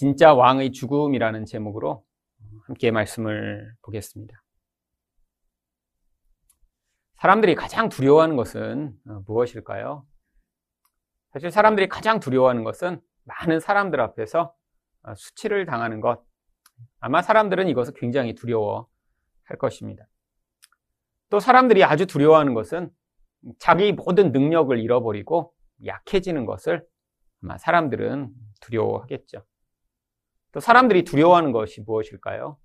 진짜 왕의 죽음이라는 제목으로 함께 말씀을 보겠습니다. 사람들이 가장 두려워하는 것은 어, 무엇일까요? 사실 사람들이 가장 두려워하는 것은 많은 사람들 앞에서 어, 수치를 당하는 것. 아마 사람들은 이것을 굉장히 두려워할 것입니다. 또 사람들이 아주 두려워하는 것은 자기 모든 능력을 잃어버리고 약해지는 것을 아마 사람들은 두려워하겠죠. 또 사람들이 두려워하는 것이 무엇일까요?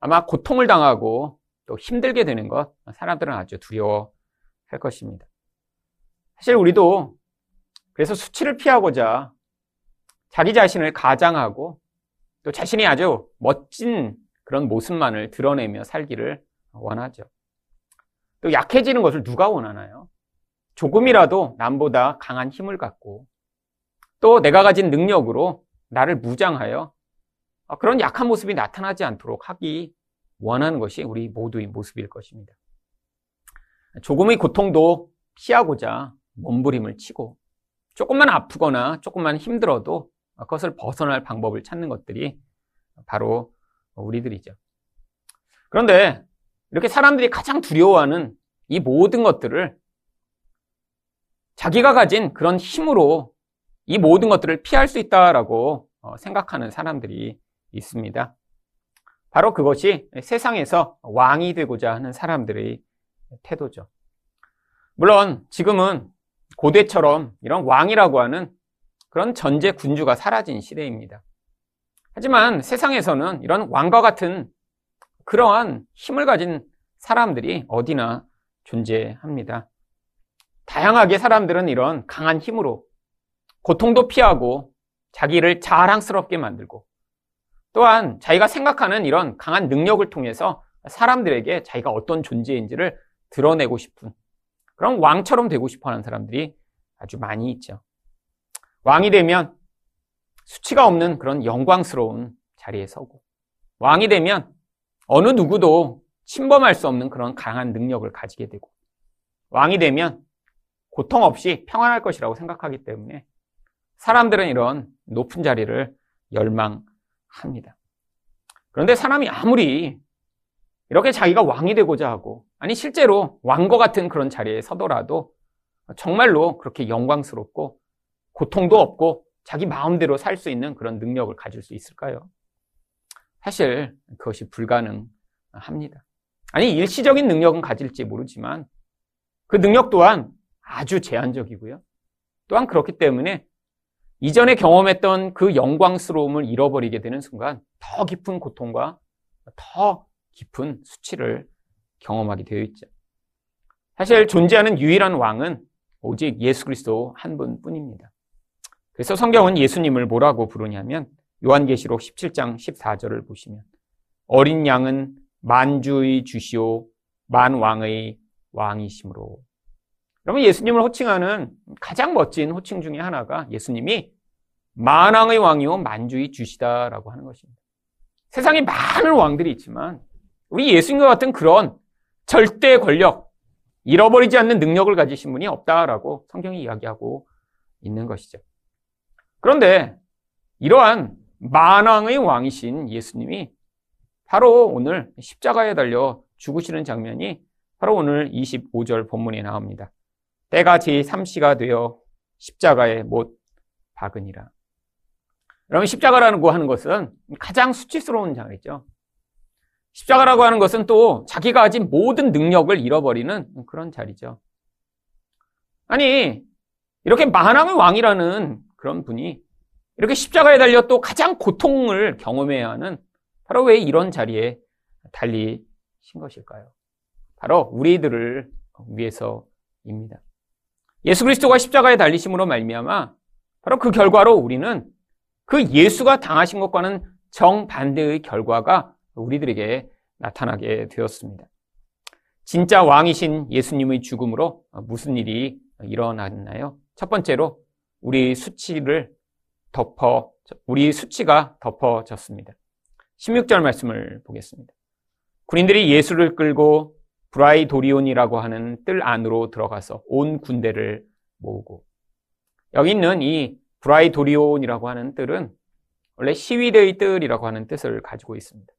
아마 고통을 당하고 또 힘들게 되는 것, 사람들은 아주 두려워할 것입니다. 사실 우리도 그래서 수치를 피하고자 자기 자신을 가장하고 또 자신이 아주 멋진 그런 모습만을 드러내며 살기를 원하죠. 또 약해지는 것을 누가 원하나요? 조금이라도 남보다 강한 힘을 갖고 또 내가 가진 능력으로 나를 무장하여 그런 약한 모습이 나타나지 않도록 하기 원하는 것이 우리 모두의 모습일 것입니다. 조금의 고통도 피하고자 몸부림을 치고 조금만 아프거나 조금만 힘들어도 그것을 벗어날 방법을 찾는 것들이 바로 우리들이죠. 그런데 이렇게 사람들이 가장 두려워하는 이 모든 것들을 자기가 가진 그런 힘으로 이 모든 것들을 피할 수 있다라고 어, 생각하는 사람들이 있습니다. 바로 그것이 세상에서 왕이 되고자 하는 사람들의 태도죠. 물론 지금은 고대처럼 이런 왕이라고 하는 그런 전제 군주가 사라진 시대입니다. 하지만 세상에서는 이런 왕과 같은 그러한 힘을 가진 사람들이 어디나 존재합니다. 다양하게 사람들은 이런 강한 힘으로 고통도 피하고 자기를 자랑스럽게 만들고 또한 자기가 생각하는 이런 강한 능력을 통해서 사람들에게 자기가 어떤 존재인지를 드러내고 싶은 그런 왕처럼 되고 싶어 하는 사람들이 아주 많이 있죠. 왕이 되면 수치가 없는 그런 영광스러운 자리에 서고 왕이 되면 어느 누구도 침범할 수 없는 그런 강한 능력을 가지게 되고 왕이 되면 고통 없이 평안할 것이라고 생각하기 때문에 사람들은 이런 높은 자리를 열망 합니다. 그런데 사람이 아무리 이렇게 자기가 왕이 되고자 하고, 아니, 실제로 왕과 같은 그런 자리에 서더라도 정말로 그렇게 영광스럽고 고통도 없고 자기 마음대로 살 수 있는 그런 능력을 가질 수 있을까요? 사실 그것이 불가능합니다. 아니, 일시적인 능력은 가질지 모르지만 그 능력 또한 아주 제한적이고요. 또한 그렇기 때문에 이전에 경험했던 그 영광스러움을 잃어버리게 되는 순간 더 깊은 고통과 더 깊은 수치를 경험하게 되어 있죠. 사실 존재하는 유일한 왕은 오직 예수 그리스도 한 분뿐입니다. 그래서 성경은 예수님을 뭐라고 부르냐면 요한계시록 17장 14절을 보시면 어린 양은 만주의 주시오 만왕의 왕이심으로 여러분 예수님을 호칭하는 가장 멋진 호칭 중에 하나가 예수님이 만왕의 왕이요 만주의 주시다라고 하는 것입니다. 세상에 많은 왕들이 있지만 우리 예수님과 같은 그런 절대 권력, 잃어버리지 않는 능력을 가지신 분이 없다라고 성경이 이야기하고 있는 것이죠. 그런데 이러한 만왕의 왕이신 예수님이 바로 오늘 십자가에 달려 죽으시는 장면이 바로 오늘 25절 본문에 나옵니다. 때가 제3시가 되어 십자가에 못 박으니라. 여러분 십자가라고 하는 것은 가장 수치스러운 장이죠. 십자가라고 하는 것은 또 자기가 가진 모든 능력을 잃어버리는 그런 자리죠. 아니 이렇게 만왕의 왕이라는 그런 분이 이렇게 십자가에 달려 또 가장 고통을 경험해야 하는 바로 왜 이런 자리에 달리신 것일까요? 바로 우리들을 위해서입니다. 예수 그리스도가 십자가에 달리심으로 말미암아 바로 그 결과로 우리는 그 예수가 당하신 것과는 정반대의 결과가 우리들에게 나타나게 되었습니다. 진짜 왕이신 예수님의 죽음으로 무슨 일이 일어났나요? 첫 번째로 우리 수치를 덮어 우리 수치가 덮어졌습니다. 16절 말씀을 보겠습니다. 군인들이 예수를 끌고 브라이 도리온이라고 하는 뜰 안으로 들어가서 온 군대를 모으고 여기 있는 이 브라이도리온이라고 하는 뜰은 원래 시위대의 뜰이라고 하는 뜻을 가지고 있습니다.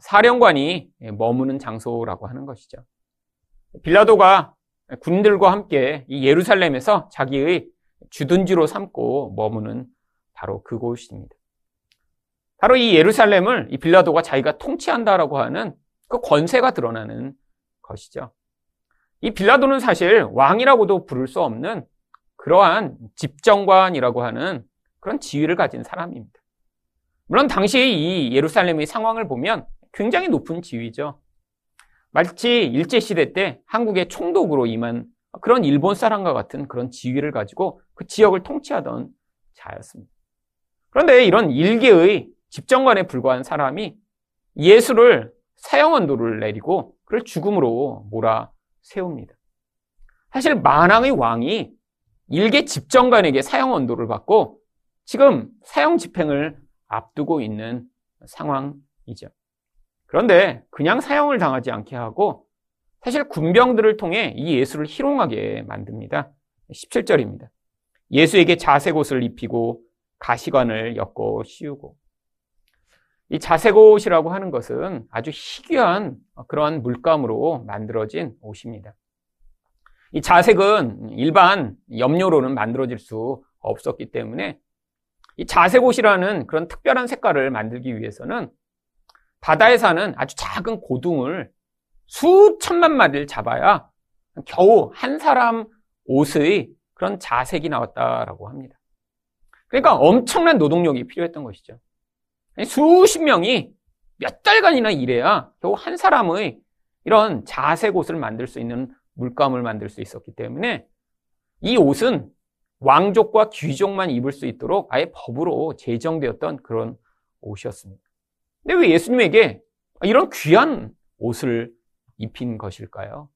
사령관이 머무는 장소라고 하는 것이죠. 빌라도가 군들과 함께 이 예루살렘에서 자기의 주둔지로 삼고 머무는 바로 그곳입니다. 바로 이 예루살렘을 이 빌라도가 자기가 통치한다라고 하는 그 권세가 드러나는 것이죠. 이 빌라도는 사실 왕이라고도 부를 수 없는 그러한 집정관이라고 하는 그런 지위를 가진 사람입니다. 물론 당시 이 예루살렘의 상황을 보면 굉장히 높은 지위죠. 마치 일제시대 때 한국의 총독으로 임한 그런 일본 사람과 같은 그런 지위를 가지고 그 지역을 통치하던 자였습니다. 그런데 이런 일개의 집정관에 불과한 사람이 예수를 사형언도를 내리고 그를 죽음으로 몰아 세웁니다. 사실 만왕의 왕이 일개 집정관에게 사형 언도를 받고 지금 사형 집행을 앞두고 있는 상황이죠. 그런데 그냥 사형을 당하지 않게 하고 사실 군병들을 통해 이 예수를 희롱하게 만듭니다. 17절입니다. 예수에게 자색옷을 입히고 가시관을 엮고 씌우고 이 자색옷이라고 하는 것은 아주 희귀한 그러한 물감으로 만들어진 옷입니다. 이 자색은 일반 염료로는 만들어질 수 없었기 때문에 이 자색옷이라는 그런 특별한 색깔을 만들기 위해서는 바다에 사는 아주 작은 고둥을 수천만 마리를 잡아야 겨우 한 사람 옷의 그런 자색이 나왔다라고 합니다. 그러니까 엄청난 노동력이 필요했던 것이죠. 수십 명이 몇 달간이나 일해야 겨우 한 사람의 이런 자색 옷을 만들 수 있는 물감을 만들 수 있었기 때문에 이 옷은 왕족과 귀족만 입을 수 있도록 아예 법으로 제정되었던 그런 옷이었습니다. 근데 왜 예수님에게 이런 귀한 옷을 입힌 것일까요?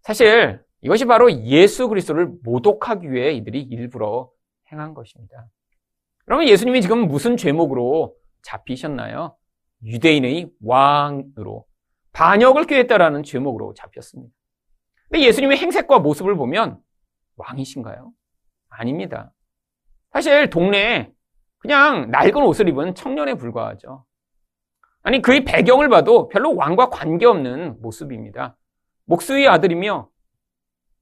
사실 이것이 바로 예수 그리스도를 모독하기 위해 이들이 일부러 행한 것입니다. 그러면 예수님이 지금 무슨 죄목으로 잡히셨나요? 유대인의 왕으로 반역을 꾀했다라는 죄목으로 잡혔습니다. 근데 예수님의 행색과 모습을 보면 왕이신가요? 아닙니다. 사실 동네에 그냥 낡은 옷을 입은 청년에 불과하죠. 아니, 그의 배경을 봐도 별로 왕과 관계없는 모습입니다. 목수의 아들이며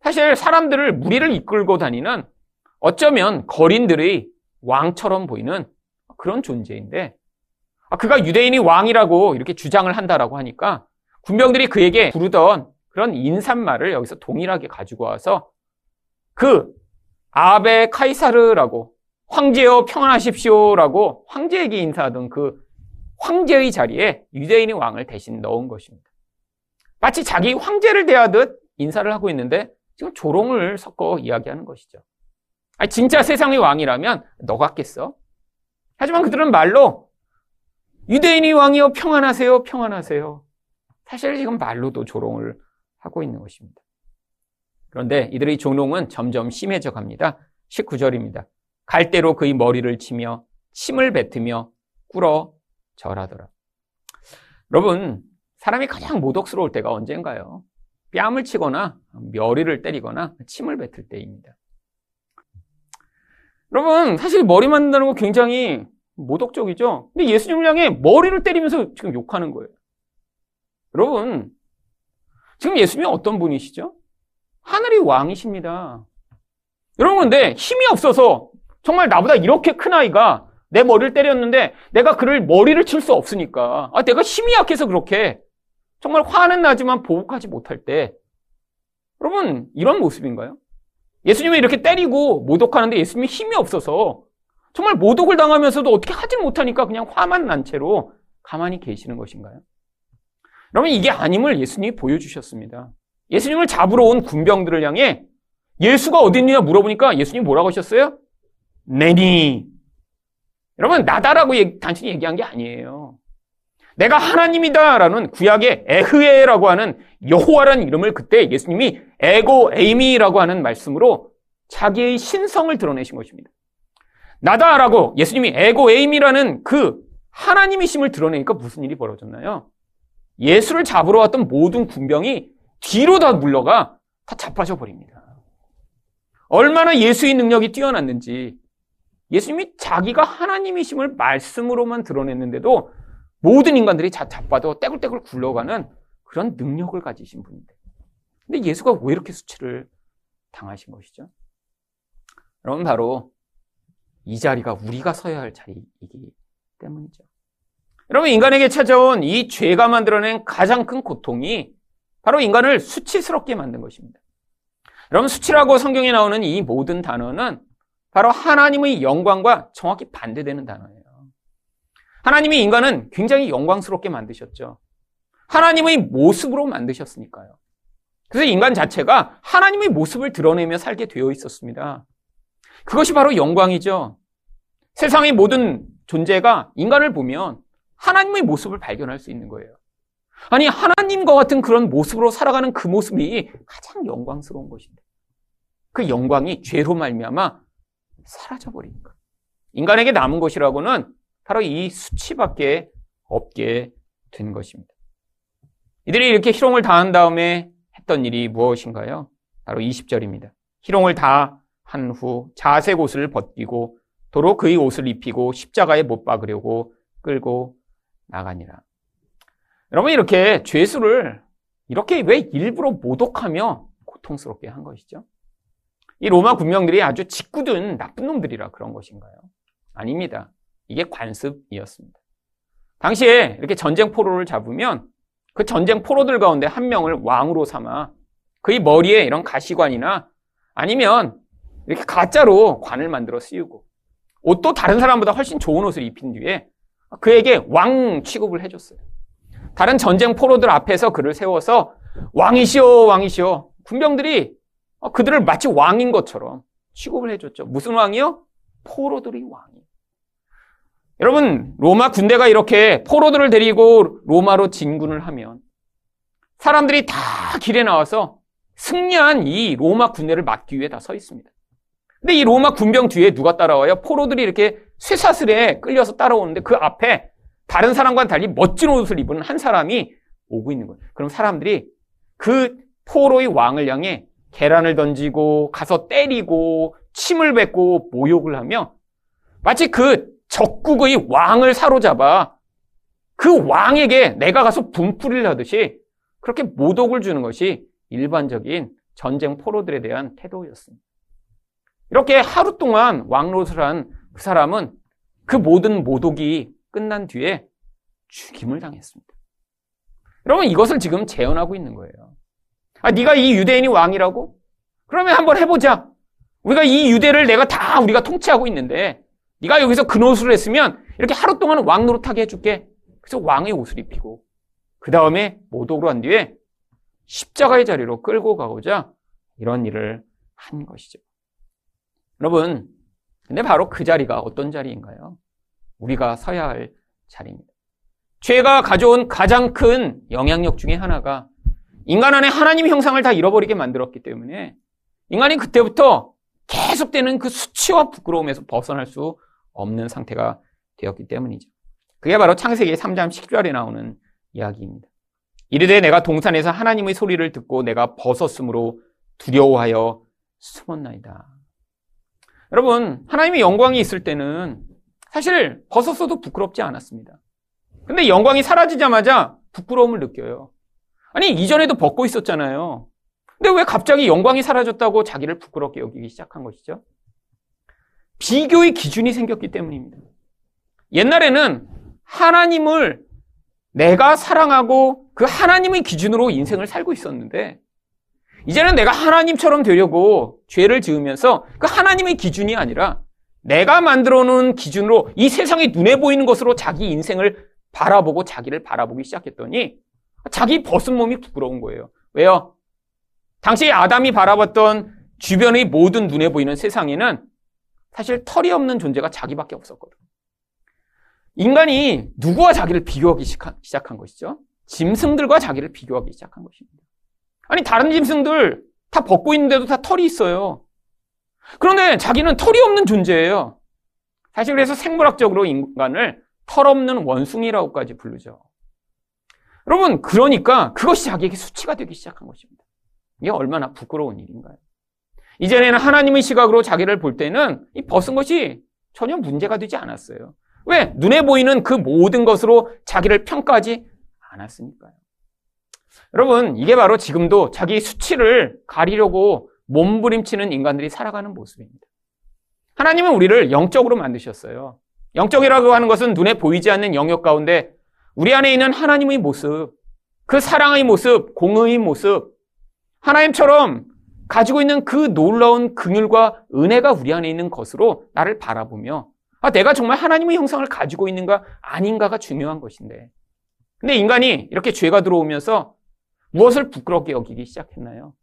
사실 사람들을 무리를 이끌고 다니는 어쩌면 거린들의 왕처럼 보이는 그런 존재인데 아, 그가 유대인이 왕이라고 이렇게 주장을 한다라고 하니까 군병들이 그에게 부르던 그런 인사말을 여기서 동일하게 가지고 와서 그 아베 카이사르라고 황제여 평안하십시오라고 황제에게 인사하던 그 황제의 자리에 유대인의 왕을 대신 넣은 것입니다. 마치 자기 황제를 대하듯 인사를 하고 있는데 지금 조롱을 섞어 이야기하는 것이죠. 아니, 진짜 세상의 왕이라면 너 같겠어? 하지만 그들은 말로 유대인이 왕이여 평안하세요, 평안하세요. 사실 지금 말로도 조롱을 하고 있는 것입니다. 그런데 이들의 조롱은 점점 심해져 갑니다. 19절입니다. 갈대로 그의 머리를 치며 침을 뱉으며 꿇어 절하더라. 여러분, 사람이 가장 모독스러울 때가 언젠가요? 뺨을 치거나 머리를 때리거나 침을 뱉을 때입니다. 여러분, 사실 머리 만든다는 거 굉장히 모독적이죠? 근데 예수님을 향해 머리를 때리면서 지금 욕하는 거예요. 여러분, 지금 예수님이 어떤 분이시죠? 하늘의 왕이십니다. 여러분, 근데 힘이 없어서 정말 나보다 이렇게 큰 아이가 내 머리를 때렸는데 내가 그를 머리를 칠 수 없으니까. 아, 내가 힘이 약해서 그렇게 정말 화는 나지만 보복하지 못할 때. 여러분, 이런 모습인가요? 예수님이 이렇게 때리고 모독하는데 예수님이 힘이 없어서 정말 모독을 당하면서도 어떻게 하질 못하니까 그냥 화만 난 채로 가만히 계시는 것인가요? 여러분, 이게 아님을 예수님이 보여주셨습니다. 예수님을 잡으러 온 군병들을 향해 예수가 어디 있느냐 물어보니까 예수님 뭐라고 하셨어요? 내니. 여러분, 나다라고 단순히 얘기한 게 아니에요. 내가 하나님이다라는 구약의 에흐에라고 하는 여호와라는 이름을 그때 예수님이 에고 에이미라고 하는 말씀으로 자기의 신성을 드러내신 것입니다. 나다라고 예수님이 에고 에이미라는 그 하나님이심을 드러내니까 무슨 일이 벌어졌나요? 예수를 잡으러 왔던 모든 군병이 뒤로 다 물러가 다 자빠져 버립니다. 얼마나 예수의 능력이 뛰어났는지 예수님이 자기가 하나님이심을 말씀으로만 드러냈는데도 모든 인간들이 자빠져 떼굴떼굴 굴러가는 그런 능력을 가지신 분인데. 근데 예수가 왜 이렇게 수치를 당하신 것이죠? 여러분, 바로 이 자리가 우리가 서야 할 자리이기 때문이죠. 여러분, 인간에게 찾아온 이 죄가 만들어낸 가장 큰 고통이 바로 인간을 수치스럽게 만든 것입니다. 여러분, 수치라고 성경에 나오는 이 모든 단어는 바로 하나님의 영광과 정확히 반대되는 단어예요. 하나님이 인간은 굉장히 영광스럽게 만드셨죠. 하나님의 모습으로 만드셨으니까요. 그래서 인간 자체가 하나님의 모습을 드러내며 살게 되어 있었습니다. 그것이 바로 영광이죠. 세상의 모든 존재가 인간을 보면 하나님의 모습을 발견할 수 있는 거예요. 아니, 하나님과 같은 그런 모습으로 살아가는 그 모습이 가장 영광스러운 것인데. 그 영광이 죄로 말미암아 사라져버리는 거 인간에게 남은 것이라고는 바로 이 수치밖에 없게 된 것입니다. 이들이 이렇게 희롱을 당한 다음에 했던 일이 무엇인가요? 바로 20절입니다. 희롱을 다 한 후 자색 옷을 벗기고 도로 그의 옷을 입히고 십자가에 못 박으려고 끌고 나가니라. 여러분 이렇게 죄수를 이렇게 왜 일부러 모독하며 고통스럽게 한 것이죠? 이 로마 군명들이 아주 짓궂은 나쁜 놈들이라 그런 것인가요? 아닙니다. 이게 관습이었습니다. 당시에 이렇게 전쟁 포로를 잡으면 그 전쟁 포로들 가운데 한 명을 왕으로 삼아 그의 머리에 이런 가시관이나 아니면 이렇게 가짜로 관을 만들어 씌우고 옷도 다른 사람보다 훨씬 좋은 옷을 입힌 뒤에 그에게 왕 취급을 해줬어요. 다른 전쟁 포로들 앞에서 그를 세워서 왕이시오, 왕이시오. 군병들이 그들을 마치 왕인 것처럼 취급을 해줬죠. 무슨 왕이요? 포로들이 왕이에요. 여러분, 로마 군대가 이렇게 포로들을 데리고 로마로 진군을 하면 사람들이 다 길에 나와서 승리한 이 로마 군대를 막기 위해 다 서 있습니다. 근데 이 로마 군병 뒤에 누가 따라와요? 포로들이 이렇게 쇠사슬에 끌려서 따라오는데 그 앞에 다른 사람과는 달리 멋진 옷을 입은 한 사람이 오고 있는 거예요. 그럼 사람들이 그 포로의 왕을 향해 계란을 던지고 가서 때리고 침을 뱉고 모욕을 하며 마치 그 적국의 왕을 사로잡아 그 왕에게 내가 가서 분풀이를 하듯이 그렇게 모독을 주는 것이 일반적인 전쟁 포로들에 대한 태도였습니다. 이렇게 하루 동안 왕노릇을 한 그 사람은 그 모든 모독이 끝난 뒤에 죽임을 당했습니다. 여러분 이것을 지금 재현하고 있는 거예요. 아, 네가 이 유대인이 왕이라고? 그러면 한번 해보자. 우리가 이 유대를 내가 다 우리가 통치하고 있는데 네가 여기서 그 노릇을 했으면 이렇게 하루 동안 왕 노릇하게 해줄게. 그래서 왕의 옷을 입히고 그 다음에 모독으로 한 뒤에 십자가의 자리로 끌고 가고자 이런 일을 한 것이죠. 여러분, 근데 바로 그 자리가 어떤 자리인가요? 우리가 서야 할 자리입니다. 죄가 가져온 가장 큰 영향력 중에 하나가 인간 안에 하나님 형상을 다 잃어버리게 만들었기 때문에 인간이 그때부터 계속되는 그 수치와 부끄러움에서 벗어날 수 없는 상태가 되었기 때문이죠. 그게 바로 창세기 3장 10절에 나오는 이야기입니다. 이르되 내가 동산에서 하나님의 소리를 듣고 내가 벗었으므로 두려워하여 숨었나이다. 여러분, 하나님의 영광이 있을 때는 사실 벗었어도 부끄럽지 않았습니다. 근데 영광이 사라지자마자 부끄러움을 느껴요. 아니, 이전에도 벗고 있었잖아요. 근데 왜 갑자기 영광이 사라졌다고 자기를 부끄럽게 여기기 시작한 것이죠? 비교의 기준이 생겼기 때문입니다. 옛날에는 하나님을 내가 사랑하고 그 하나님의 기준으로 인생을 살고 있었는데 이제는 내가 하나님처럼 되려고 죄를 지으면서 그 하나님의 기준이 아니라 내가 만들어 놓은 기준으로 이 세상이 눈에 보이는 것으로 자기 인생을 바라보고 자기를 바라보기 시작했더니 자기 벗은 몸이 부끄러운 거예요. 왜요? 당시 아담이 바라봤던 주변의 모든 눈에 보이는 세상에는 사실 털이 없는 존재가 자기밖에 없었거든. 인간이 누구와 자기를 비교하기 시작한 것이죠? 짐승들과 자기를 비교하기 시작한 것입니다. 아니, 다른 짐승들 다 벗고 있는데도 다 털이 있어요. 그런데 자기는 털이 없는 존재예요. 사실 그래서 생물학적으로 인간을 털 없는 원숭이라고까지 부르죠. 여러분, 그러니까 그것이 자기에게 수치가 되기 시작한 것입니다. 이게 얼마나 부끄러운 일인가요? 이전에는 하나님의 시각으로 자기를 볼 때는 이 벗은 것이 전혀 문제가 되지 않았어요. 왜? 눈에 보이는 그 모든 것으로 자기를 평가하지 않았으니까요. 여러분, 이게 바로 지금도 자기 수치를 가리려고 몸부림치는 인간들이 살아가는 모습입니다. 하나님은 우리를 영적으로 만드셨어요. 영적이라고 하는 것은 눈에 보이지 않는 영역 가운데 우리 안에 있는 하나님의 모습, 그 사랑의 모습, 공의의 모습, 하나님처럼 가지고 있는 그 놀라운 긍휼과 은혜가 우리 안에 있는 것으로 나를 바라보며 아, 내가 정말 하나님의 형상을 가지고 있는가 아닌가가 중요한 것인데. 근데 인간이 이렇게 죄가 들어오면서 무엇을 부끄럽게 여기기 시작했나요?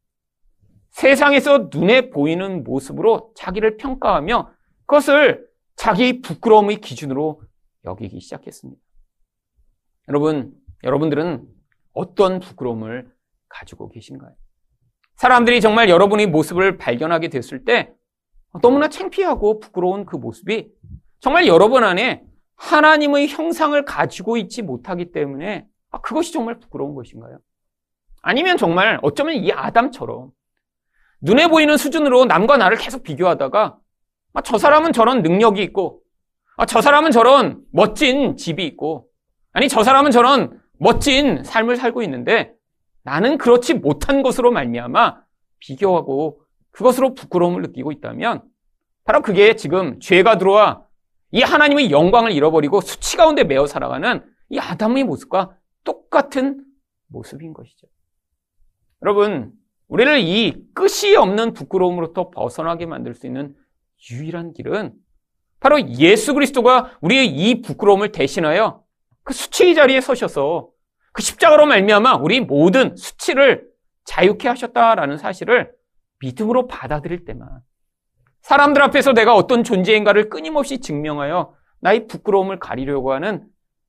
세상에서 눈에 보이는 모습으로 자기를 평가하며 그것을 자기 부끄러움의 기준으로 여기기 시작했습니다. 여러분, 여러분들은 어떤 부끄러움을 가지고 계신가요? 사람들이 정말 여러분의 모습을 발견하게 됐을 때 너무나 창피하고 부끄러운 그 모습이 정말 여러분 안에 하나님의 형상을 가지고 있지 못하기 때문에 아, 그것이 정말 부끄러운 것인가요? 아니면 정말 어쩌면 이 아담처럼 눈에 보이는 수준으로 남과 나를 계속 비교하다가 아, 저 사람은 저런 능력이 있고 아, 저 사람은 저런 멋진 집이 있고 아니 저 사람은 저런 멋진 삶을 살고 있는데 나는 그렇지 못한 것으로 말미암아 비교하고 그것으로 부끄러움을 느끼고 있다면 바로 그게 지금 죄가 들어와 이 하나님의 영광을 잃어버리고 수치 가운데 매어 살아가는 이 아담의 모습과 똑같은 모습인 것이죠. 여러분, 우리를 이 끝이 없는 부끄러움으로부터 벗어나게 만들 수 있는 유일한 길은 바로 예수 그리스도가 우리의 이 부끄러움을 대신하여 그 수치의 자리에 서셔서 그 십자가로 말미암아 우리 모든 수치를 자유케 하셨다라는 사실을 믿음으로 받아들일 때만 사람들 앞에서 내가 어떤 존재인가를 끊임없이 증명하여 나의 부끄러움을 가리려고 하는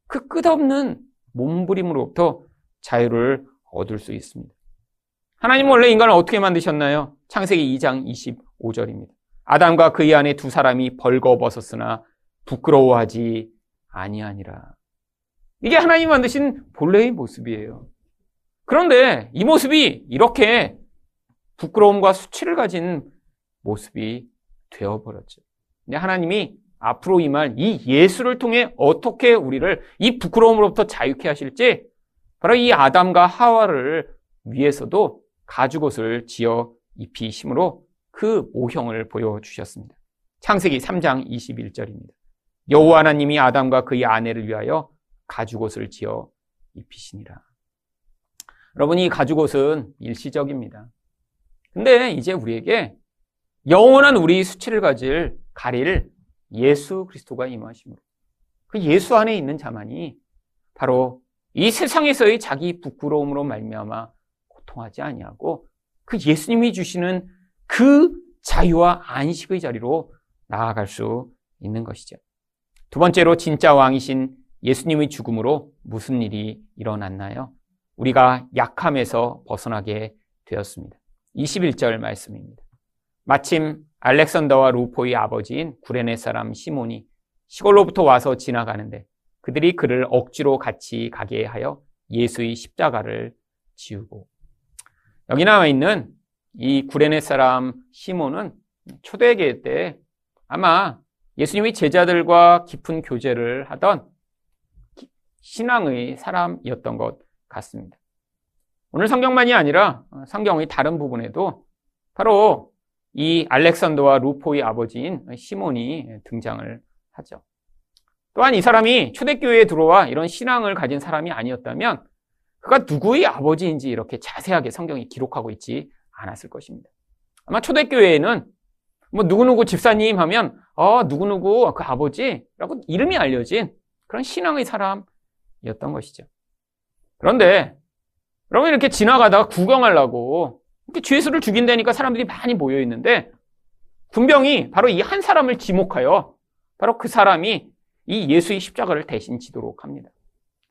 그 끝없는 몸부림으로부터 자유를 얻을 수 있습니다. 하나님은 원래 인간을 어떻게 만드셨나요? 창세기 2장 25절입니다. 아담과 그의 안에 두 사람이 벌거벗었으나 부끄러워하지 아니하니라. 이게 하나님 만드신 본래의 모습이에요. 그런데 이 모습이 이렇게 부끄러움과 수치를 가진 모습이 되어버렸죠. 근데 하나님이 앞으로 임할 이 예수를 통해 어떻게 우리를 이 부끄러움으로부터 자유케 하실지 바로 이 아담과 하와를 위해서도 가죽옷을 지어 입히심으로 그 모형을 보여주셨습니다. 창세기 3장 21절입니다. 여호와 하나님이 아담과 그의 아내를 위하여 가죽옷을 지어 입히시니라. 여러분, 이 가죽옷은 일시적입니다. 근데 이제 우리에게 영원한 우리 수치를 가질 가릴 예수 그리스도가 임하심으로 그 예수 안에 있는 자만이 바로 이 세상에서의 자기 부끄러움으로 말미암아 고통하지 아니하고 그 예수님이 주시는 그 자유와 안식의 자리로 나아갈 수 있는 것이죠. 두 번째로 진짜 왕이신 예수님의 죽음으로 무슨 일이 일어났나요? 우리가 약함에서 벗어나게 되었습니다. 21절 말씀입니다. 마침 알렉산더와 루포의 아버지인 구레네 사람 시몬이 시골로부터 와서 지나가는데 그들이 그를 억지로 같이 가게 하여 예수의 십자가를 지우고 여기 나와 있는 이 구레네 사람 시몬은 초대계 때 아마 예수님의 제자들과 깊은 교제를 하던 신앙의 사람이었던 것 같습니다. 오늘 성경만이 아니라 성경의 다른 부분에도 바로 이 알렉산더와 루포의 아버지인 시몬이 등장을 하죠. 또한 이 사람이 초대교회에 들어와 이런 신앙을 가진 사람이 아니었다면 그가 누구의 아버지인지 이렇게 자세하게 성경이 기록하고 있지 않았을 것입니다. 아마 초대교회에는 뭐 누구누구 집사님 하면 어 누구누구 그 아버지라고 이름이 알려진 그런 신앙의 사람 였던 것이죠. 그런데 여러분 이렇게 지나가다가 구경하려고 이렇게 죄수를 죽인다니까 사람들이 많이 모여 있는데 군병이 바로 이 한 사람을 지목하여 바로 그 사람이 이 예수의 십자가를 대신 지도록 합니다.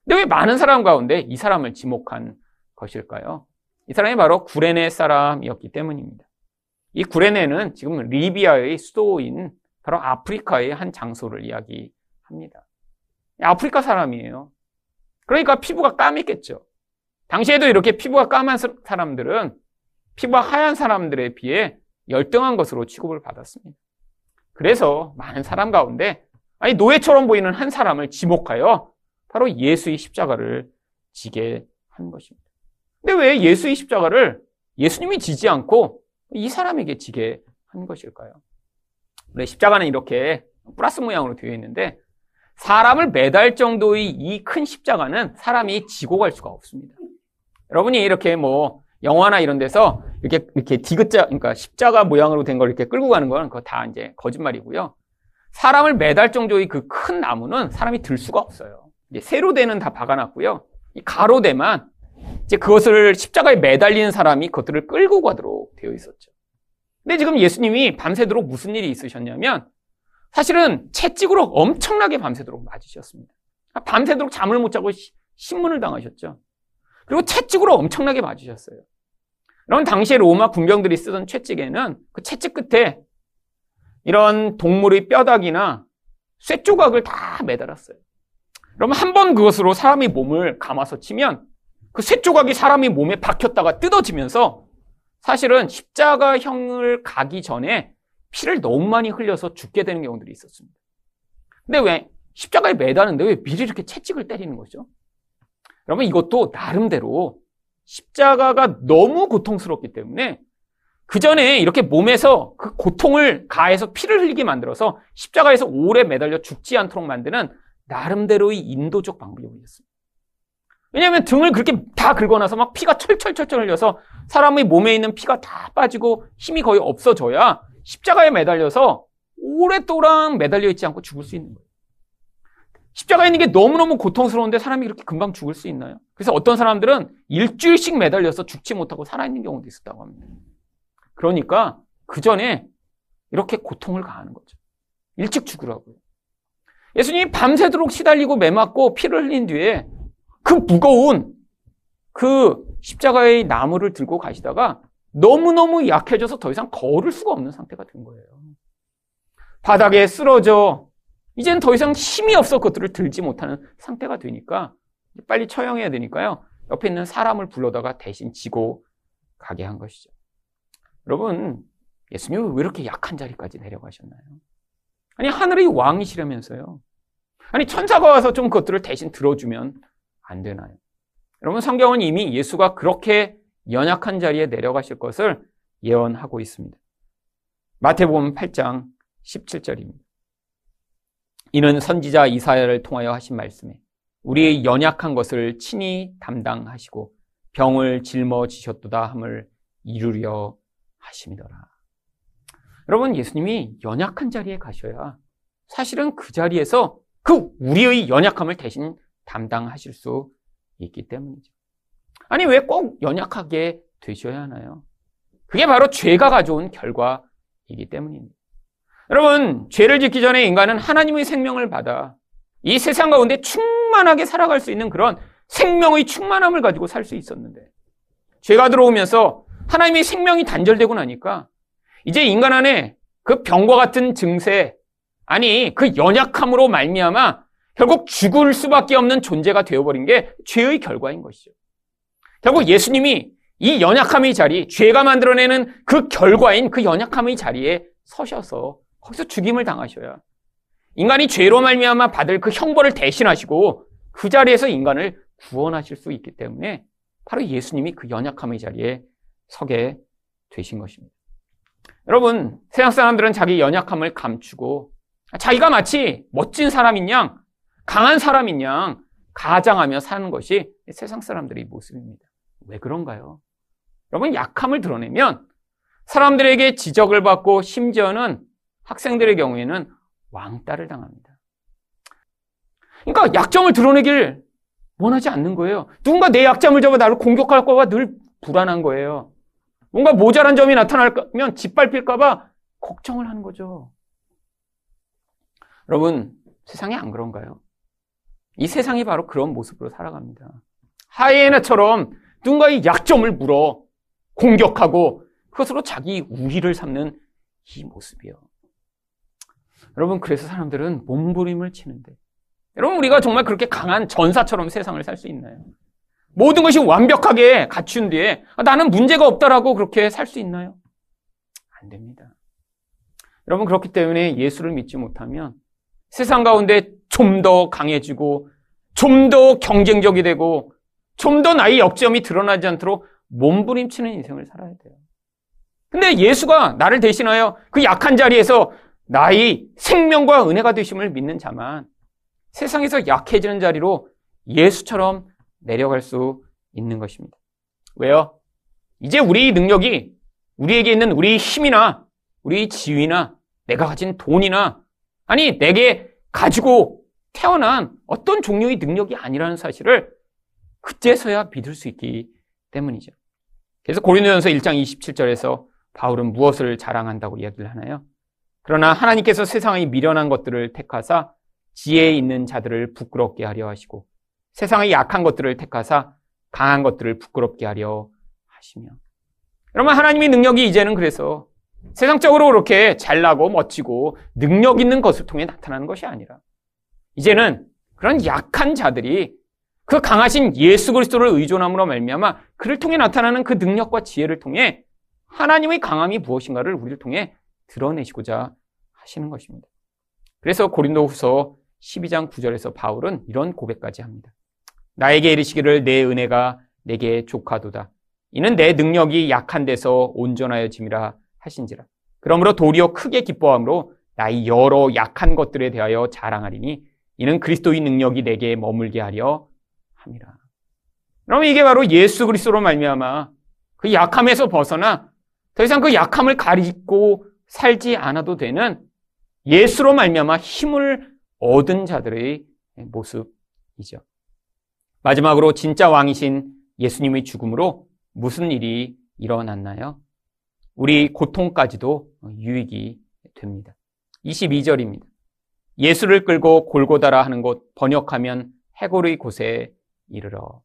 근데 왜 많은 사람 가운데 이 사람을 지목한 것일까요? 이 사람이 바로 구레네 사람이었기 때문입니다. 이 구레네는 지금 리비아의 수도인 바로 아프리카의 한 장소를 이야기합니다. 아프리카 사람이에요. 그러니까 피부가 까맸겠죠. 당시에도 이렇게 피부가 까만 사람들은 피부가 하얀 사람들에 비해 열등한 것으로 취급을 받았습니다. 그래서 많은 사람 가운데 아니 노예처럼 보이는 한 사람을 지목하여 바로 예수의 십자가를 지게 한 것입니다. 근데 왜 예수의 십자가를 예수님이 지지 않고 이 사람에게 지게 한 것일까요? 네, 십자가는 이렇게 플러스 모양으로 되어 있는데 사람을 매달 정도의 이 큰 십자가는 사람이 지고 갈 수가 없습니다. 여러분이 이렇게 뭐 영화나 이런 데서 이렇게 이렇게 디귿자 그러니까 십자가 모양으로 된 걸 이렇게 끌고 가는 건 그거 다 이제 거짓말이고요. 사람을 매달 정도의 그 큰 나무는 사람이 들 수가 없어요. 세로대는 다 박아놨고요. 이 가로대만 이제 그것을 십자가에 매달리는 사람이 그것들을 끌고 가도록 되어 있었죠. 근데 지금 예수님이 밤새도록 무슨 일이 있으셨냐면 사실은 채찍으로 엄청나게 밤새도록 맞으셨습니다. 밤새도록 잠을 못 자고 신문을 당하셨죠. 그리고 채찍으로 엄청나게 맞으셨어요. 그런 당시에 로마 군병들이 쓰던 채찍에는 그 채찍 끝에 이런 동물의 뼈다귀나 쇠 조각을 다 매달았어요. 그러면 한 번 그것으로 사람의 몸을 감아서 치면 그쇠 조각이 사람의 몸에 박혔다가 뜯어지면서 사실은 십자가형을 가기 전에 피를 너무 많이 흘려서 죽게 되는 경우들이 있었습니다. 근데 왜 십자가에 매다는데 왜 미리 이렇게 채찍을 때리는 거죠? 여러분 이것도 나름대로 십자가가 너무 고통스럽기 때문에 그 전에 이렇게 몸에서 그 고통을 가해서 피를 흘리게 만들어서 십자가에서 오래 매달려 죽지 않도록 만드는 나름대로의 인도적 방법이었습니다. 왜냐하면 등을 그렇게 다 긁어놔서 막 피가 철철철철 흘려서 사람의 몸에 있는 피가 다 빠지고 힘이 거의 없어져야 십자가에 매달려서 오랫동안 매달려 있지 않고 죽을 수 있는 거예요. 십자가에 있는 게 너무너무 고통스러운데 사람이 이렇게 금방 죽을 수 있나요? 그래서 어떤 사람들은 일주일씩 매달려서 죽지 못하고 살아있는 경우도 있었다고 합니다. 그러니까 그 전에 이렇게 고통을 가하는 거죠. 일찍 죽으라고요. 예수님이 밤새도록 시달리고 매맞고 피를 흘린 뒤에 그 무거운 그 십자가의 나무를 들고 가시다가 너무너무 약해져서 더 이상 걸을 수가 없는 상태가 된 거예요. 바닥에 쓰러져 이제는 더 이상 힘이 없어 그것들을 들지 못하는 상태가 되니까 빨리 처형해야 되니까요. 옆에 있는 사람을 불러다가 대신 지고 가게 한 것이죠. 여러분, 예수님이 왜 이렇게 약한 자리까지 내려가셨나요? 아니, 하늘의 왕이시라면서요. 아니, 천사가 와서 좀 그것들을 대신 들어주면 안 되나요? 여러분, 성경은 이미 예수가 그렇게 연약한 자리에 내려가실 것을 예언하고 있습니다. 마태복음 8장 17절입니다. 이는 선지자 이사야를 통하여 하신 말씀에 우리의 연약한 것을 친히 담당하시고 병을 짊어지셨도다 함을 이루려 하심이더라. 여러분 예수님이 연약한 자리에 가셔야 사실은 그 자리에서 그 우리의 연약함을 대신 담당하실 수 있기 때문이죠. 아니, 왜 꼭 연약하게 되셔야 하나요? 그게 바로 죄가 가져온 결과이기 때문입니다. 여러분, 죄를 짓기 전에 인간은 하나님의 생명을 받아 이 세상 가운데 충만하게 살아갈 수 있는 그런 생명의 충만함을 가지고 살 수 있었는데, 죄가 들어오면서 하나님의 생명이 단절되고 나니까 이제 인간 안에 그 병과 같은 증세, 아니 그 연약함으로 말미암아 결국 죽을 수밖에 없는 존재가 되어버린 게 죄의 결과인 것이죠. 결국 예수님이 이 연약함의 자리, 죄가 만들어내는 그 결과인 그 연약함의 자리에 서셔서 거기서 죽임을 당하셔야 인간이 죄로 말미암아 받을 그 형벌을 대신하시고 그 자리에서 인간을 구원하실 수 있기 때문에 바로 예수님이 그 연약함의 자리에 서게 되신 것입니다. 여러분, 세상 사람들은 자기 연약함을 감추고 자기가 마치 멋진 사람인 양, 강한 사람인 양 가장하며 사는 것이 세상 사람들의 모습입니다. 왜 그런가요? 여러분, 약함을 드러내면 사람들에게 지적을 받고 심지어는 학생들의 경우에는 왕따를 당합니다. 그러니까 약점을 드러내길 원하지 않는 거예요. 누군가 내 약점을 잡아 나를 공격할까봐 늘 불안한 거예요. 뭔가 모자란 점이 나타나면 짓밟힐까봐 걱정을 하는 거죠. 여러분, 세상이 안 그런가요? 이 세상이 바로 그런 모습으로 살아갑니다. 하이에나처럼 누군가의 약점을 물어 공격하고 그것으로 자기 우위를 삼는 이 모습이요. 여러분, 그래서 사람들은 몸부림을 치는데. 여러분, 우리가 정말 그렇게 강한 전사처럼 세상을 살 수 있나요? 모든 것이 완벽하게 갖춘 뒤에 아, 나는 문제가 없다라고 그렇게 살 수 있나요? 안 됩니다. 여러분 그렇기 때문에 예수를 믿지 못하면 세상 가운데 좀 더 강해지고 좀 더 경쟁적이 되고 좀 더 나의 역점이 드러나지 않도록 몸부림치는 인생을 살아야 돼요. 근데 예수가 나를 대신하여 그 약한 자리에서 나의 생명과 은혜가 되심을 믿는 자만 세상에서 약해지는 자리로 예수처럼 내려갈 수 있는 것입니다. 왜요? 이제 우리 능력이 우리에게 있는 우리 힘이나 우리 지위나 내가 가진 돈이나 아니 내게 가지고 태어난 어떤 종류의 능력이 아니라는 사실을 그때서야 믿을 수 있기 때문이죠. 그래서 고린도전서 1장 27절에서 바울은 무엇을 자랑한다고 이야기를 하나요? 그러나 하나님께서 세상의 미련한 것들을 택하사 지혜 있는 자들을 부끄럽게 하려 하시고 세상의 약한 것들을 택하사 강한 것들을 부끄럽게 하려 하시며 여러분 하나님의 능력이 이제는 그래서 세상적으로 그렇게 잘나고 멋지고 능력 있는 것을 통해 나타나는 것이 아니라 이제는 그런 약한 자들이 그 강하신 예수 그리스도를 의존함으로 말미암아 그를 통해 나타나는 그 능력과 지혜를 통해 하나님의 강함이 무엇인가를 우리를 통해 드러내시고자 하시는 것입니다. 그래서 고린도후서 12장 9절에서 바울은 이런 고백까지 합니다. 나에게 이르시기를 내 은혜가 내게 족하도다. 이는 내 능력이 약한 데서 온전하여 짐이라 하신지라. 그러므로 도리어 크게 기뻐함으로 나의 여러 약한 것들에 대하여 자랑하리니 이는 그리스도의 능력이 내게 머물게 하려 함이라. 그럼 이게 바로 예수 그리스도로 말미암아 그 약함에서 벗어나 더 이상 그 약함을 가리고 살지 않아도 되는 예수로 말미암아 힘을 얻은 자들의 모습이죠. 마지막으로 진짜 왕이신 예수님의 죽음으로 무슨 일이 일어났나요? 우리 고통까지도 유익이 됩니다. 22절입니다. 예수를 끌고 골고다라 하는 곳 번역하면 해골의 곳에 이르러.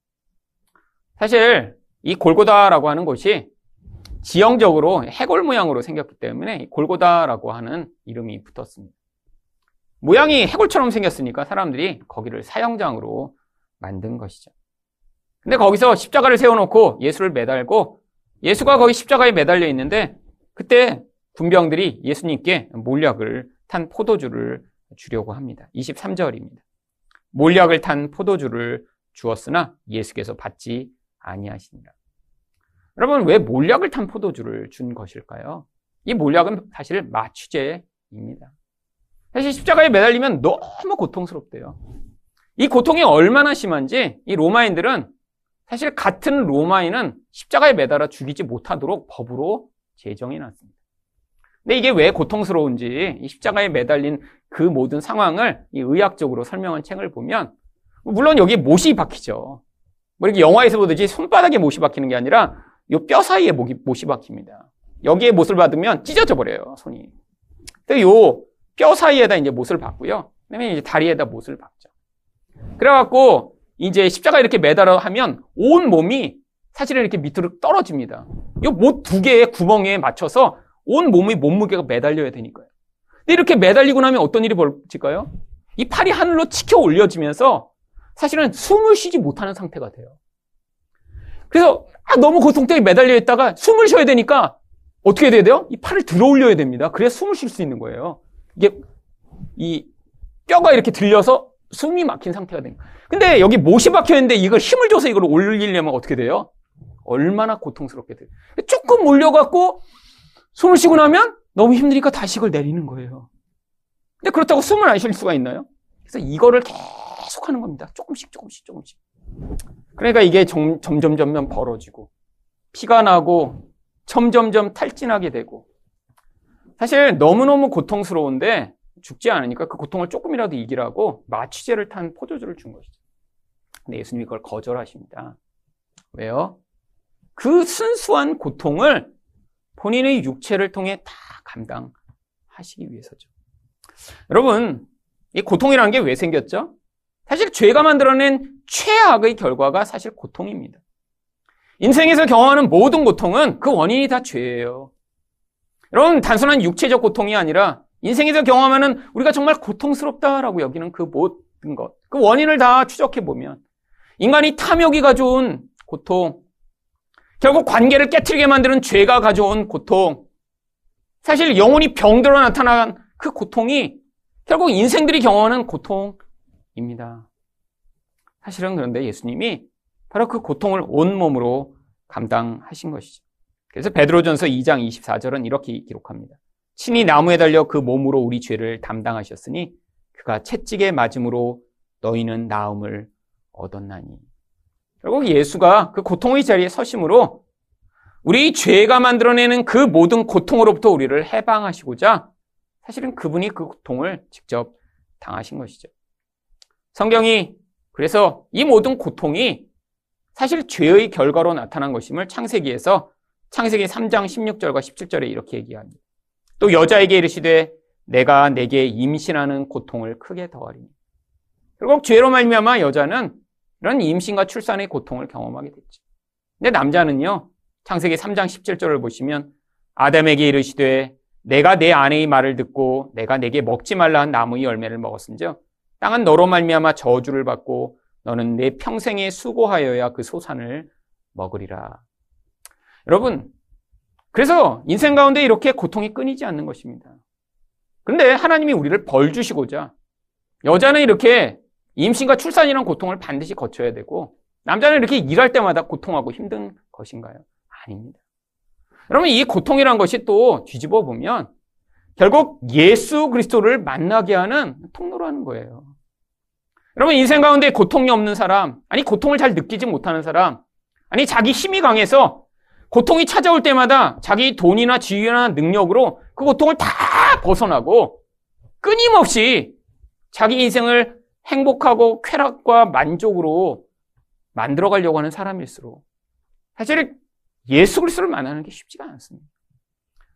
사실 이 골고다라고 하는 곳이 지형적으로 해골 모양으로 생겼기 때문에 골고다라고 하는 이름이 붙었습니다. 모양이 해골처럼 생겼으니까 사람들이 거기를 사형장으로 만든 것이죠. 근데 거기서 십자가를 세워놓고 예수를 매달고 예수가 거기 십자가에 매달려 있는데 그때 군병들이 예수님께 몰약을 탄 포도주를 주려고 합니다. 23절입니다. 몰약을 탄 포도주를 주었으나 예수께서 받지 아니하시니라. 여러분 왜 몰약을 탄 포도주를 준 것일까요? 이 몰약은 사실 마취제입니다. 사실 십자가에 매달리면 너무 고통스럽대요. 이 고통이 얼마나 심한지 이 로마인들은 사실 같은 로마인은 십자가에 매달아 죽이지 못하도록 법으로 제정해 놨습니다. 근데 이게 왜 고통스러운지 이 십자가에 매달린 그 모든 상황을 이 의학적으로 설명한 책을 보면 물론 여기 못이 박히죠. 뭐 이렇게 영화에서 보듯이 손바닥에 못이 박히는 게 아니라 이 뼈 사이에 못이, 못이 박힙니다. 여기에 못을 받으면 찢어져 버려요, 손이. 근데 요 뼈 사이에다 이제 못을 박고요. 그다음에 이제 다리에다 못을 박죠. 그래갖고 이제 십자가 이렇게 매달아 하면 온 몸이 사실은 이렇게 밑으로 떨어집니다. 이 못 두 개의 구멍에 맞춰서 온 몸의 몸무게가 매달려야 되니까요. 근데 이렇게 매달리고 나면 어떤 일이 벌어질까요? 이 팔이 하늘로 치켜 올려지면서 사실은 숨을 쉬지 못하는 상태가 돼요. 그래서 아, 너무 고통 때문에 매달려 있다가 숨을 쉬어야 되니까 어떻게 돼야 돼요? 이 팔을 들어 올려야 됩니다. 그래야 숨을 쉴 수 있는 거예요. 이게 이 뼈가 이렇게 들려서 숨이 막힌 상태가 됩니다. 근데 여기 못이 박혀 있는데 이걸 힘을 줘서 이걸 올리려면 어떻게 돼요? 얼마나 고통스럽게 돼요. 조금 올려갖고 숨을 쉬고 나면 너무 힘드니까 다시 이걸 내리는 거예요. 근데 그렇다고 숨을 안 쉴 수가 있나요? 그래서 이거를 계속 하는 겁니다. 조금씩, 조금씩, 조금씩. 그러니까 이게 점, 점점, 점점 벌어지고, 피가 나고, 점점점 탈진하게 되고, 사실 너무너무 고통스러운데, 죽지 않으니까 그 고통을 조금이라도 이기라고 마취제를 탄 포도주를 준 것이죠. 근데 예수님이 그걸 거절하십니다. 왜요? 그 순수한 고통을 본인의 육체를 통해 다 감당하시기 위해서죠. 여러분, 이 고통이라는 게 왜 생겼죠? 사실 죄가 만들어낸 최악의 결과가 사실 고통입니다. 인생에서 경험하는 모든 고통은 그 원인이 다 죄예요. 여러분, 단순한 육체적 고통이 아니라 인생에서 경험하는 우리가 정말 고통스럽다라고 여기는 그 모든 것, 그 원인을 다 추적해 보면 인간이 탐욕이 가져온 고통, 결국 관계를 깨뜨리게 만드는 죄가 가져온 고통, 사실 영혼이 병들어 나타난 그 고통이 결국 인생들이 경험하는 고통입니다. 사실은 그런데 예수님이 바로 그 고통을 온 몸으로 감당하신 것이죠. 그래서 베드로전서 2장 24절은 이렇게 기록합니다. 친히 나무에 달려 그 몸으로 우리 죄를 담당하셨으니 그가 채찍에 맞음으로 너희는 나음을 얻었나니. 결국 예수가 그 고통의 자리에 서심으로 우리 죄가 만들어내는 그 모든 고통으로부터 우리를 해방하시고자 사실은 그분이 그 고통을 직접 당하신 것이죠. 성경이 그래서 이 모든 고통이 사실 죄의 결과로 나타난 것임을 창세기에서 창세기 3장 16절과 17절에 이렇게 얘기합니다. 또 여자에게 이르시되 내가 내게 임신하는 고통을 크게 더하리니. 결국 죄로 말미암아 여자는 이런 임신과 출산의 고통을 경험하게 됐죠. 근데 남자는요. 창세기 3장 17절을 보시면 아담에게 이르시되 내가 내 아내의 말을 듣고 내가 내게 먹지 말라 한 나무의 열매를 먹었은즉 땅은 너로 말미암아 저주를 받고 너는 내 평생에 수고하여야 그 소산을 먹으리라. 여러분, 그래서 인생 가운데 이렇게 고통이 끊이지 않는 것입니다. 그런데 하나님이 우리를 벌 주시고자 여자는 이렇게 임신과 출산이라는 고통을 반드시 거쳐야 되고 남자는 이렇게 일할 때마다 고통하고 힘든 것인가요? 아닙니다. 여러분 이 고통이란 것이 또 뒤집어 보면 결국 예수 그리스도를 만나게 하는 통로라는 거예요. 여러분 인생 가운데 고통이 없는 사람, 아니 고통을 잘 느끼지 못하는 사람, 아니 자기 힘이 강해서 고통이 찾아올 때마다 자기 돈이나 지위나 능력으로 그 고통을 다 벗어나고 끊임없이 자기 인생을 행복하고 쾌락과 만족으로 만들어 가려고 하는 사람일수록 사실 예수 그리스도를 만나는 게 쉽지가 않습니다.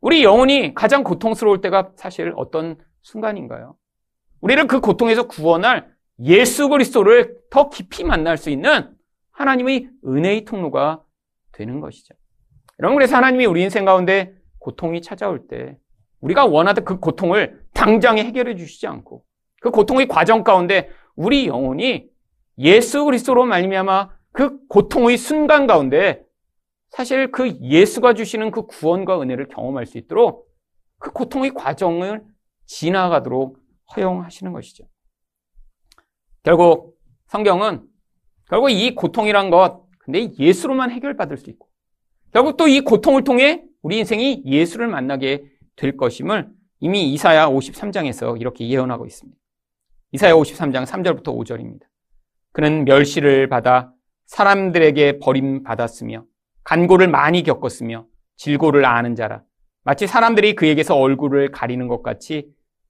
우리 영혼이 가장 고통스러울 때가 사실 어떤 순간인가요? 우리를 그 고통에서 구원할 예수 그리스도를 더 깊이 만날 수 있는 하나님의 은혜의 통로가 되는 것이죠. 여러분 그래서 하나님이 우리 인생 가운데 고통이 찾아올 때 우리가 원하던 그 고통을 당장에 해결해 주시지 않고 그 고통의 과정 가운데 우리 영혼이 예수 그리스도로 말미암아 그 고통의 순간 가운데 사실 그 예수가 주시는 그 구원과 은혜를 경험할 수 있도록 그 고통의 과정을 지나가도록 허용하시는 것이죠. 결국 성경은 결국 이 고통이란 것 근데 예수로만 해결받을 수 있고 결국 또 이 고통을 통해 우리 인생이 예수를 만나게 될 것임을 이미 이사야 53장에서 이렇게 예언하고 있습니다. 이사야 53장 3절부터 5절입니다. 그는 멸시를 받아 사람들에게 버림받았으며 간고를 많이 겪었으며 질고를 아는 자라 마치 사람들이 그에게서 얼굴을 가리는 것 같이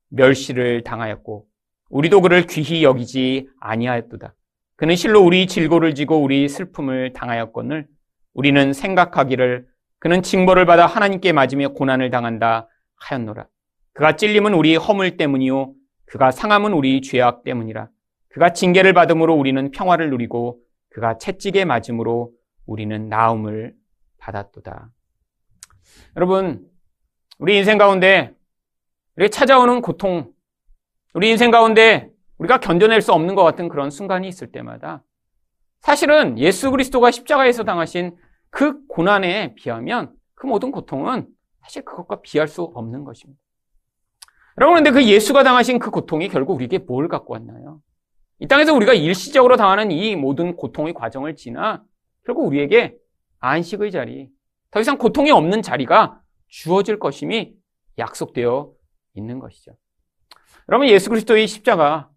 멸시를 당하였고 우리도 그를 귀히 여기지 아니하였도다. 그는 실로 우리 질고를 지고 우리 슬픔을 당하였거늘 우리는 생각하기를 그는 징벌을 받아 하나님께 맞으며 고난을 당한다 하였노라. 그가 찔림은 우리 허물 때문이요 그가 상함은 우리 죄악 때문이라. 그가 징계를 받음으로 우리는 평화를 누리고 그가 채찍에 맞음으로 우리는 나음을 받았도다. 여러분, 우리 인생 가운데 우리 찾아오는 고통, 우리 인생 가운데 우리가 견뎌낼 수 없는 것 같은 그런 순간이 있을 때마다 사실은 예수 그리스도가 십자가에서 당하신 그 고난에 비하면 그 모든 고통은 사실 그것과 비할 수 없는 것입니다. 여러분, 근데 그 예수가 당하신 그 고통이 결국 우리에게 뭘 갖고 왔나요? 이 땅에서 우리가 일시적으로 당하는 이 모든 고통의 과정을 지나 결국 우리에게 안식의 자리, 더 이상 고통이 없는 자리가 주어질 것임이 약속되어 있는 것이죠. 여러분, 예수 그리스도의 십자가,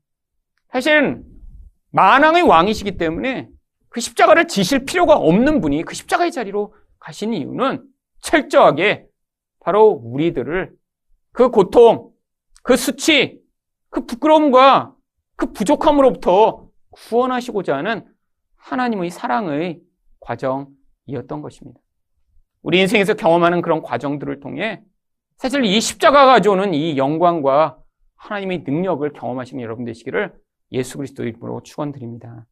사실은 만왕의 왕이시기 때문에 그 십자가를 지실 필요가 없는 분이 그 십자가의 자리로 가신 이유는 철저하게 바로 우리들을 그 고통, 그 수치, 그 부끄러움과 그 부족함으로부터 구원하시고자 하는 하나님의 사랑의 과정이었던 것입니다. 우리 인생에서 경험하는 그런 과정들을 통해 사실 이 십자가가 가져오는 이 영광과 하나님의 능력을 경험하시는 여러분 되시기를 예수 그리스도 이름으로 축원드립니다.